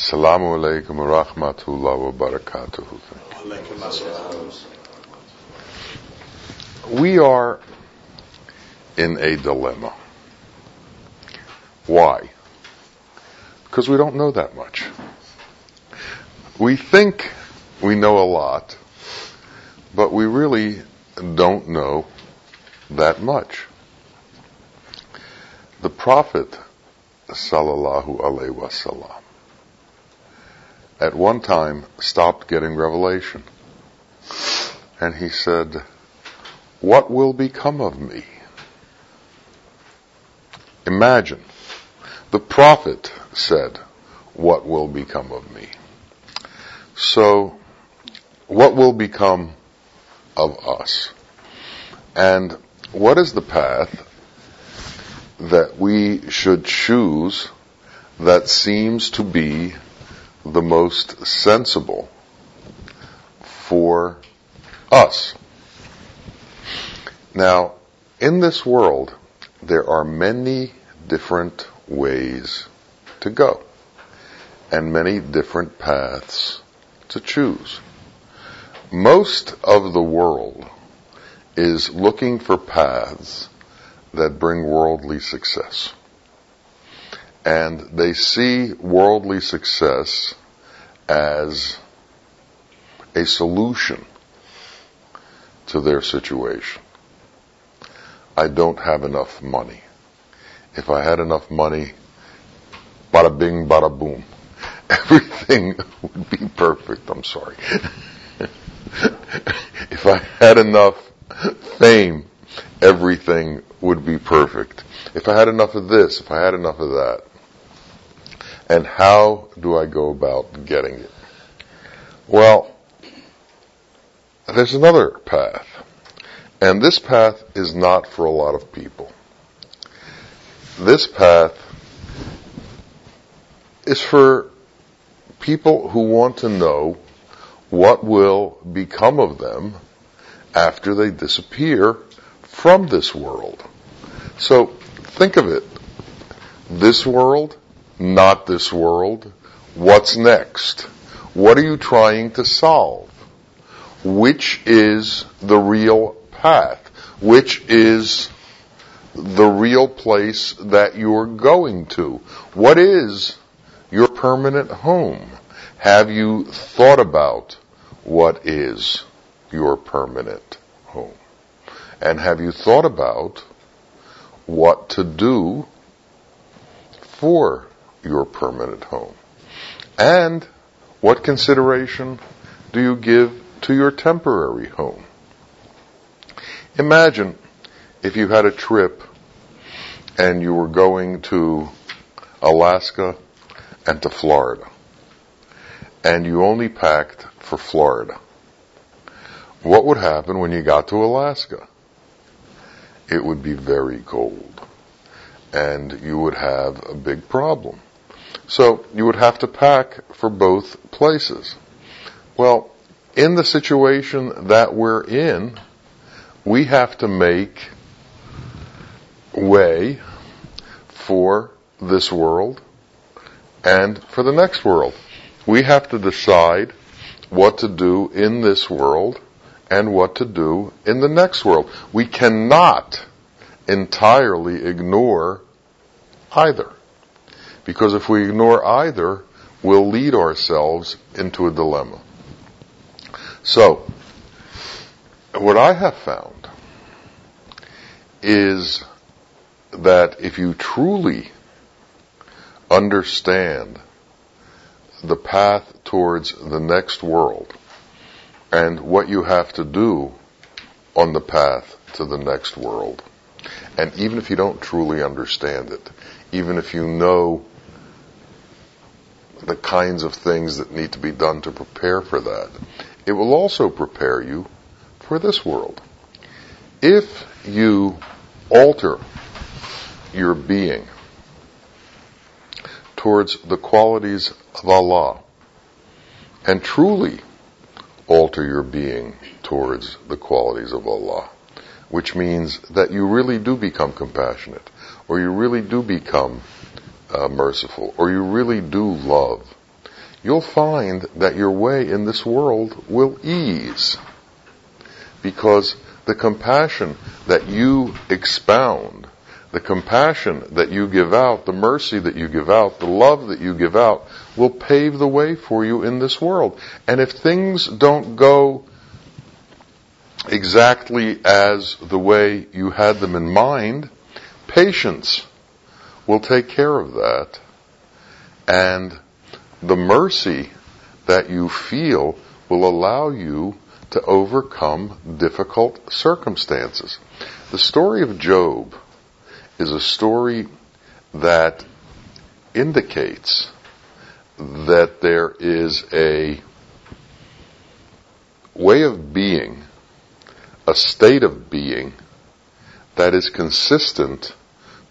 Assalamu alaikum wa rahmatullah wa. We are in a dilemma. Why? Because we don't know that much. We think we know a lot, but we really don't know that much. The Prophet sallallahu alaihi wasallam at one time stopped getting revelation. And he said, what will become of me? Imagine, the prophet said, what will become of me? So, what will become of us? And what is the path that we should choose that seems to be the most sensible for us? Now, in this world, there are many different ways to go and many different paths to choose. Most of the world is looking for paths that bring worldly success. And they see worldly success as a solution to their situation. I don't have enough money. If I had enough money, bada bing, bada boom. Everything would be perfect. I'm sorry. if I had enough fame, everything would be perfect. If I had enough of this, if I had enough of that. And how do I go about getting it? Well, there's another path. And this path is not for a lot of people. This path is for people who want to know what will become of them after they disappear from this world. So think of it. This world, not this world. What's next? What are you trying to solve? Which is the real path? Which is the real place that you're going to? What is your permanent home? Have you thought about what is your permanent home? And have you thought about what to do for your permanent home? And what consideration do you give to your temporary home? Imagine if you had a trip and you were going to Alaska and to Florida and you only packed for Florida. What would happen when you got to Alaska? It would be very cold and you would have a big problem. So you would have to pack for both places. Well, in the situation that we're in, we have to make way for this world and for the next world. We have to decide what to do in this world and what to do in the next world. We cannot entirely ignore either. Because if we ignore either, we'll lead ourselves into a dilemma. So, what I have found is that if you truly understand the path towards the next world and what you have to do on the path to the next world, and even if you don't truly understand it, even if you know the kinds of things that need to be done to prepare for that, it will also prepare you for this world. If you alter your being towards the qualities of Allah and truly alter your being towards the qualities of Allah, which means that you really do become compassionate or you really do become uh, merciful or you really do love, you'll find that your way in this world will ease. Because the compassion that you expound, the compassion that you give out, the mercy that you give out, the love that you give out will pave the way for you in this world. And if things don't go exactly as the way you had them in mind, patience will take care of that. And the mercy that you feel will allow you to overcome difficult circumstances. The story of Job is a story that indicates that there is a way of being, a state of being that is consistent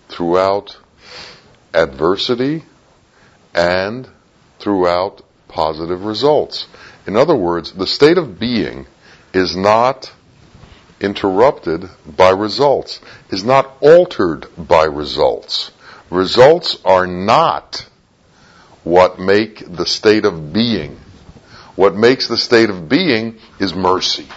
throughout adversity and throughout positive results. In other words, the state of being is not interrupted by results, is not altered by results. Results are not what make the state of being. What makes the state of being is mercy.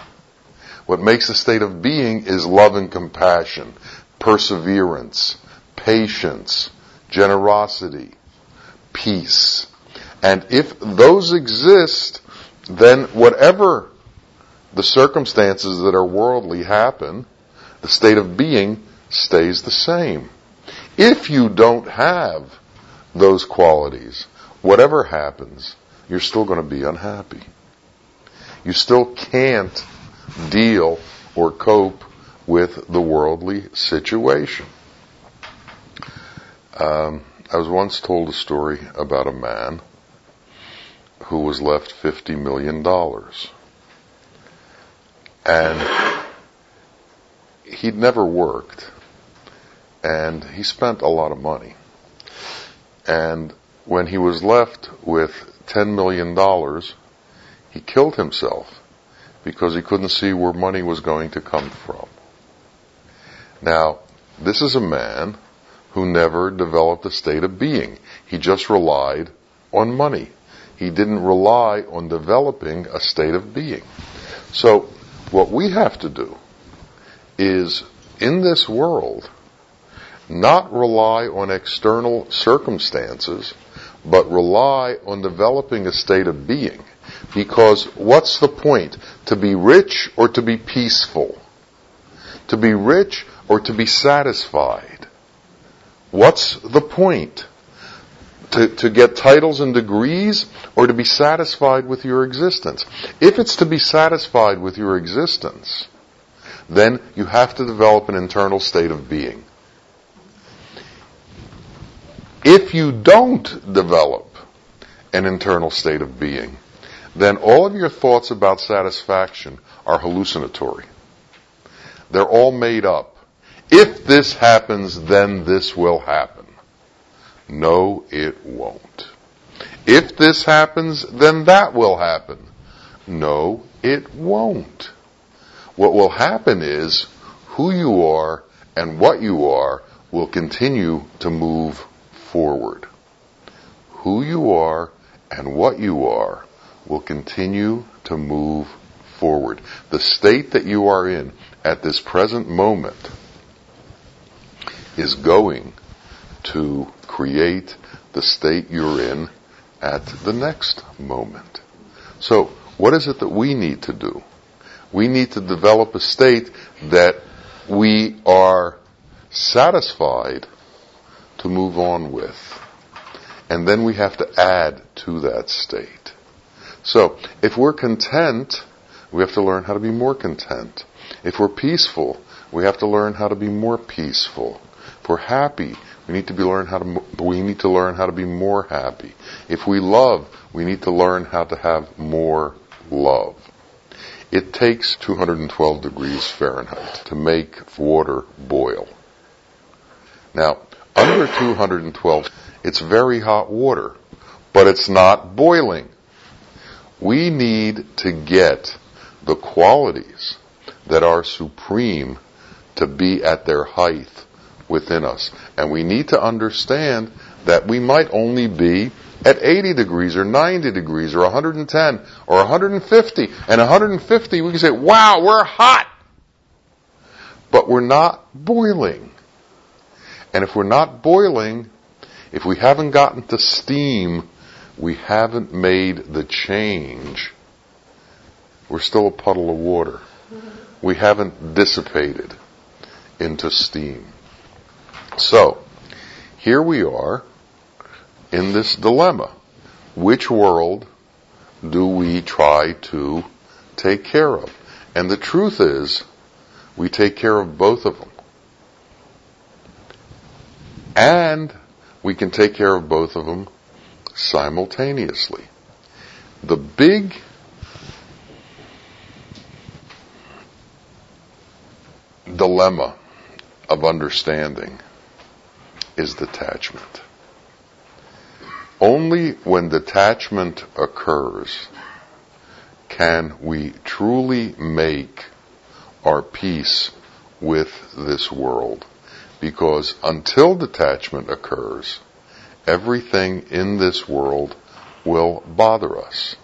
What makes the state of being is love and compassion, perseverance, patience, generosity, peace. And if those exist, then whatever the circumstances that are worldly happen, the state of being stays the same. If you don't have those qualities, whatever happens, you're still going to be unhappy. You still can't deal or cope with the worldly situation. Um, I was once told a story about a man who was left $50 million. And he'd never worked. And he spent a lot of money. And when he was left with $10 million, he killed himself because he couldn't see where money was going to come from. Now, this is a man who never developed a state of being. He just relied on money. He didn't rely on developing a state of being. So, what we have to do is, in this world, not rely on external circumstances, but rely on developing a state of being. Because what's the point? To be rich or to be peaceful? To be rich or to be satisfied? What's the point? To, to get titles and degrees or to be satisfied with your existence? If it's to be satisfied with your existence, then you have to develop an internal state of being. If you don't develop an internal state of being, then all of your thoughts about satisfaction are hallucinatory. They're all made up. If this happens, then this will happen. No, it won't. If this happens, then that will happen. No, it won't. What will happen is who you are and what you are will continue to move forward. Who you are and what you are will continue to move forward. The state that you are in at this present moment is going to create the state you're in at the next moment. So, what is it that we need to do? We need to develop a state that we are satisfied to move on with. And then we have to add to that state. So, if we're content, we have to learn how to be more content. If we're peaceful, we have to learn how to be more peaceful. If we're happy, we need to be learn how to we need to learn how to be more happy. If we love, we need to learn how to have more love. It takes 212 degrees Fahrenheit to make water boil. Now, under 212, it's very hot water, but it's not boiling. We need to get the qualities that are supreme to be at their height within us. And we need to understand that we might only be at 80 degrees or 90 degrees or 110 or 150. And 150, we can say, wow, we're hot. But we're not boiling. And if we're not boiling, if we haven't gotten to steam, we haven't made the change. We're still a puddle of water. We haven't dissipated into steam. So, here we are in this dilemma. Which world do we try to take care of? And the truth is, we take care of both of them. And we can take care of both of them simultaneously. The big dilemma of understanding is detachment. Only when detachment occurs can we truly make our peace with this world. Because until detachment occurs, everything in this world will bother us.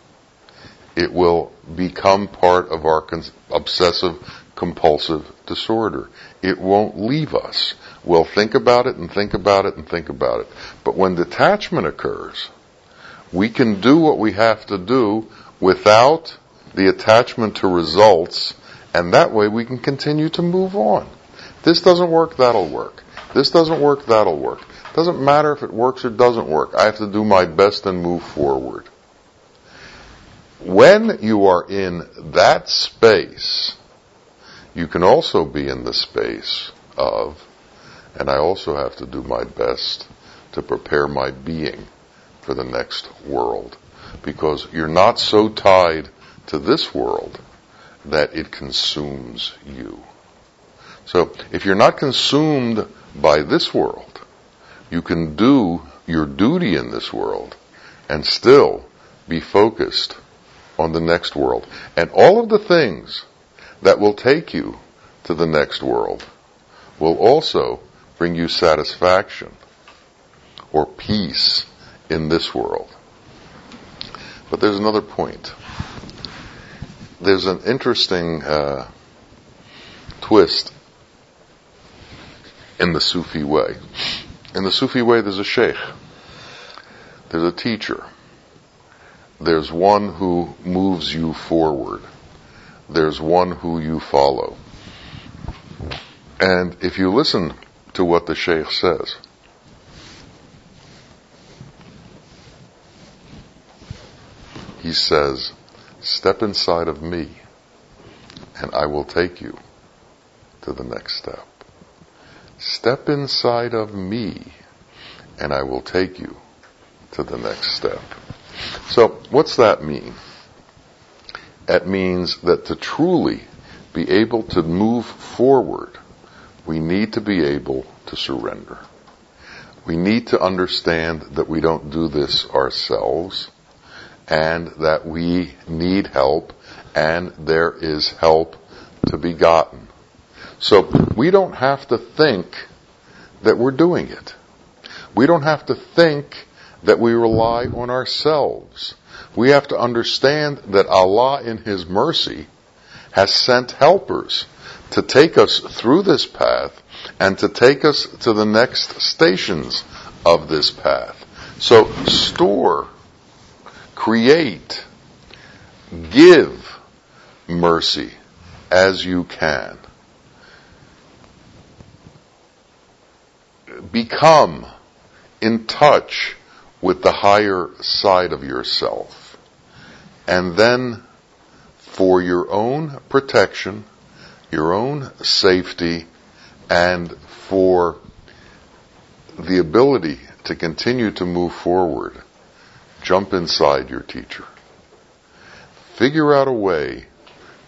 It will become part of our obsessive compulsive disorder. It won't leave us. We'll think about it and think about it and think about it. But when detachment occurs, we can do what we have to do without the attachment to results, and that way we can continue to move on. This doesn't work, that'll work. This doesn't work, that'll work. Doesn't matter if it works or doesn't work. I have to do my best and move forward. When you are in that space, you can also be in the space of and I also have to do my best to prepare my being for the next world. Because you're not so tied to this world that it consumes you. So if you're not consumed by this world, you can do your duty in this world and still be focused on the next world. And all of the things that will take you to the next world will also bring you satisfaction or peace in this world. But there's another point. There's an interesting uh, twist in the Sufi way. In the Sufi way, there's a sheikh, there's a teacher, there's one who moves you forward, there's one who you follow. And if you listen to what the Sheikh says. He says, step inside of me and I will take you to the next step. Step inside of me and I will take you to the next step. So what's that mean? It means that to truly be able to move forward we need to be able to surrender. We need to understand that we don't do this ourselves and that we need help and there is help to be gotten. So we don't have to think that we're doing it. We don't have to think that we rely on ourselves. We have to understand that Allah in His mercy has sent helpers to take us through this path and to take us to the next stations of this path. So store, create, give mercy as you can. Become in touch with the higher side of yourself. And then for your own protection, your own safety and for the ability to continue to move forward, jump inside your teacher. Figure out a way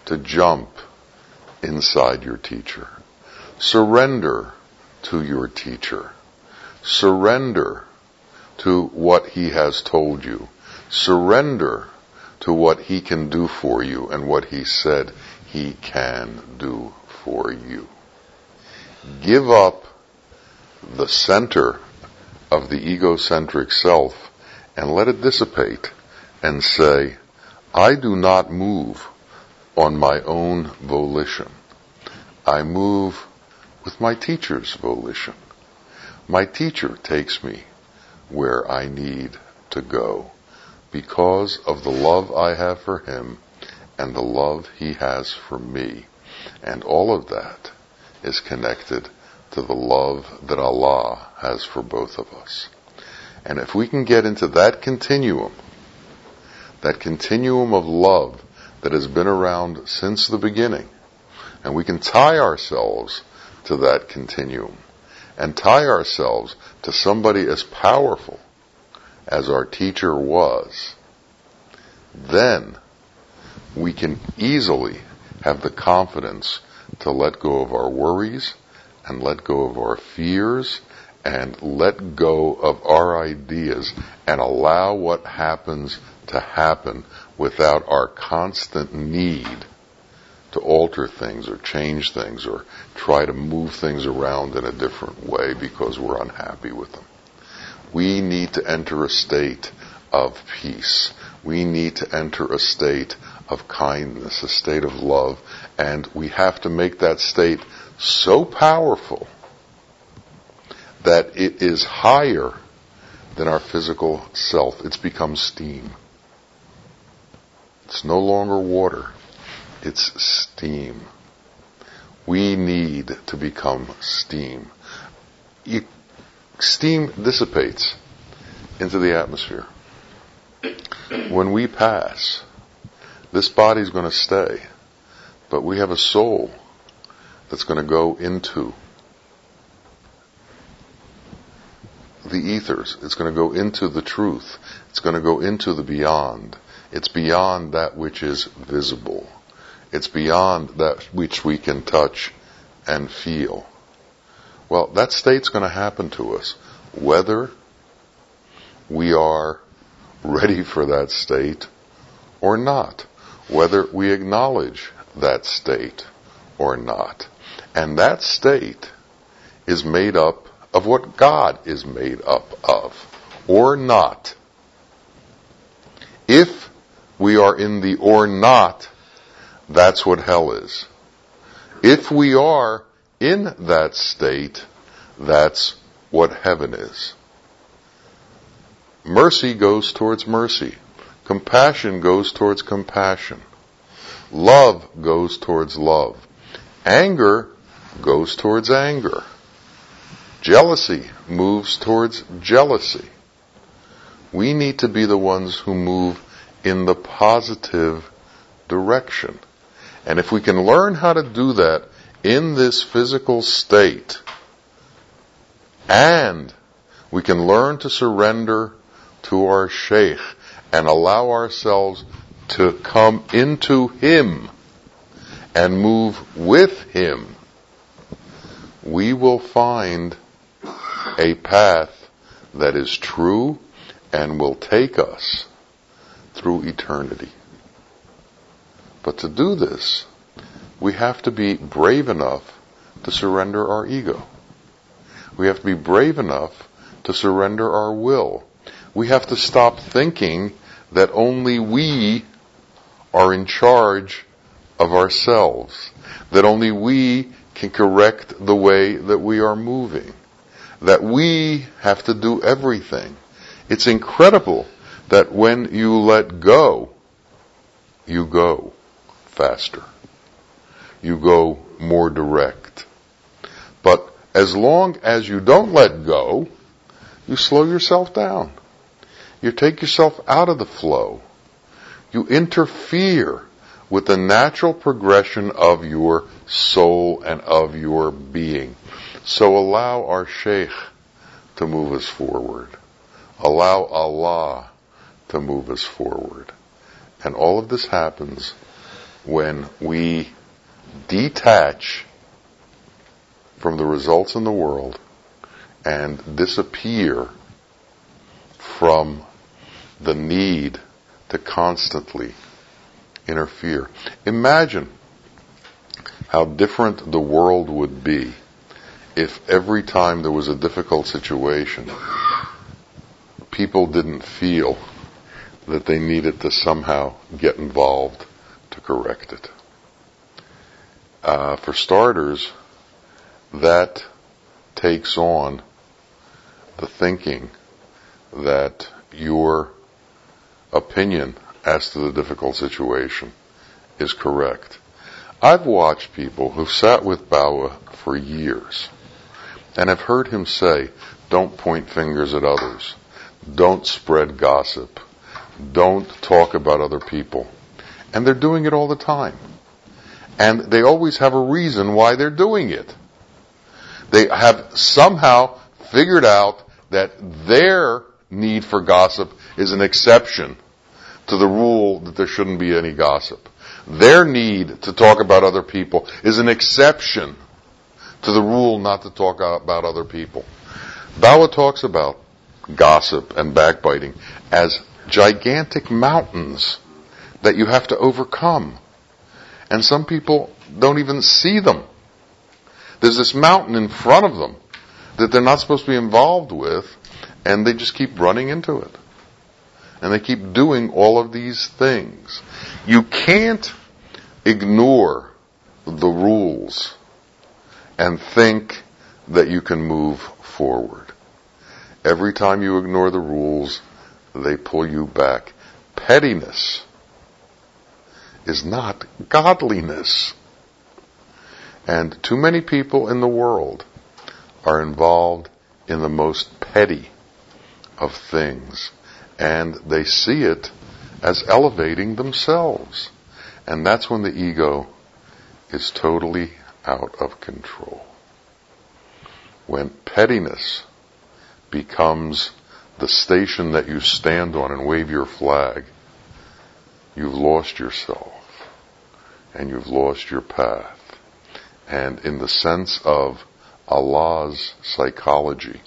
to jump inside your teacher. Surrender to your teacher. Surrender to what he has told you. Surrender to what he can do for you and what he said he can do for you. Give up the center of the egocentric self and let it dissipate and say, I do not move on my own volition. I move with my teacher's volition. My teacher takes me where I need to go because of the love I have for him and the love he has for me. And all of that is connected to the love that Allah has for both of us. And if we can get into that continuum, that continuum of love that has been around since the beginning, and we can tie ourselves to that continuum and tie ourselves to somebody as powerful as our teacher was, then we can easily have the confidence to let go of our worries and let go of our fears and let go of our ideas and allow what happens to happen without our constant need to alter things or change things or try to move things around in a different way because we're unhappy with them. We need to enter a state of peace. We need to enter a state of kindness, a state of love, and we have to make that state so powerful that it is higher than our physical self. It's become steam. It's no longer water. It's steam. We need to become steam. steam dissipates into the atmosphere. When we pass, this body's going to stay, but we have a soul that's going to go into the ethers. It's going to go into the truth. It's going to go into the beyond. It's beyond that which is visible. It's beyond that which we can touch and feel. Well, that state's going to happen to us, whether we are ready for that state or not, whether we acknowledge that state or not. And that state is made up of what God is made up of, or not. If we are in the or not that's what hell is. If we are in that state, that's what heaven is. Mercy goes towards mercy. Compassion goes towards compassion. Love goes towards love. Anger goes towards anger. Jealousy moves towards jealousy. We need to be the ones who move in the positive direction. And if we can learn how to do that in this physical state, and we can learn to surrender to our Sheikh and allow ourselves to come into Him and move with Him, we will find a path that is true and will take us through eternity. But to do this, we have to be brave enough to surrender our ego. We have to be brave enough to surrender our will. We have to stop thinking that only we are in charge of ourselves, that only we can correct the way that we are moving, that we have to do everything. It's incredible that when you let go, you go faster. You go more direct. But as long as you don't let go, you slow yourself down. You take yourself out of the flow. You interfere with the natural progression of your soul and of your being. So allow our Sheikh to move us forward. Allow Allah to move us forward. And all of this happens when we detach from the results in the world and disappear from the need to constantly interfere. Imagine how different the world would be if every time there was a difficult situation, people didn't feel that they needed to somehow get involved to correct it. Uh, for starters, that takes on the thinking that your opinion as to the difficult situation is correct. I've watched people who've sat with Bawa for years and have heard him say, don't point fingers at others. Don't spread gossip. Don't talk about other people. And they're doing it all the time. And they always have a reason why they're doing it. They have somehow figured out that their need for gossip is an exception to the rule that there shouldn't be any gossip. Their need to talk about other people is an exception to the rule not to talk about other people. Bawa talks about gossip and backbiting as gigantic mountains that you have to overcome. And some people don't even see them. There's this mountain in front of them that they're not supposed to be involved with, and they just keep running into it. And they keep doing all of these things. You can't ignore the rules and think that you can move forward. Every time you ignore the rules, they pull you back. Pettiness is not godliness. And too many people in the world are involved in the most petty of things. And they see it as elevating themselves. And that's when the ego is totally out of control. When pettiness becomes the station that you stand on and wave your flag, you've lost yourself and you've lost your path. And in the sense of Allah's psychology,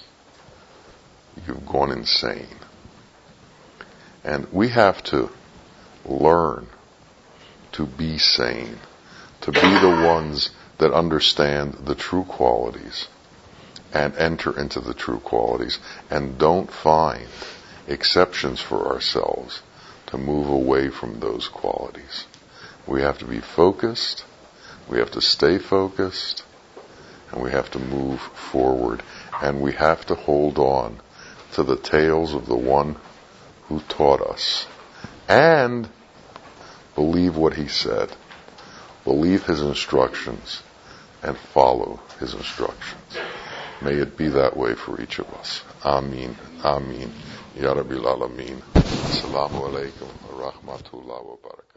you've gone insane. And we have to learn to be sane, to be the ones that understand the true qualities and enter into the true qualities and don't find exceptions for ourselves to move away from those qualities. We have to be focused, we have to stay focused, and we have to move forward, and we have to hold on to the tales of the one who taught us, and believe what he said, believe his instructions, and follow his instructions. May it be that way for each of us. Amin. Amin. Ya Rabbil Alameen. Assalamu alaikum wa rahmatullahi wa barakatuh.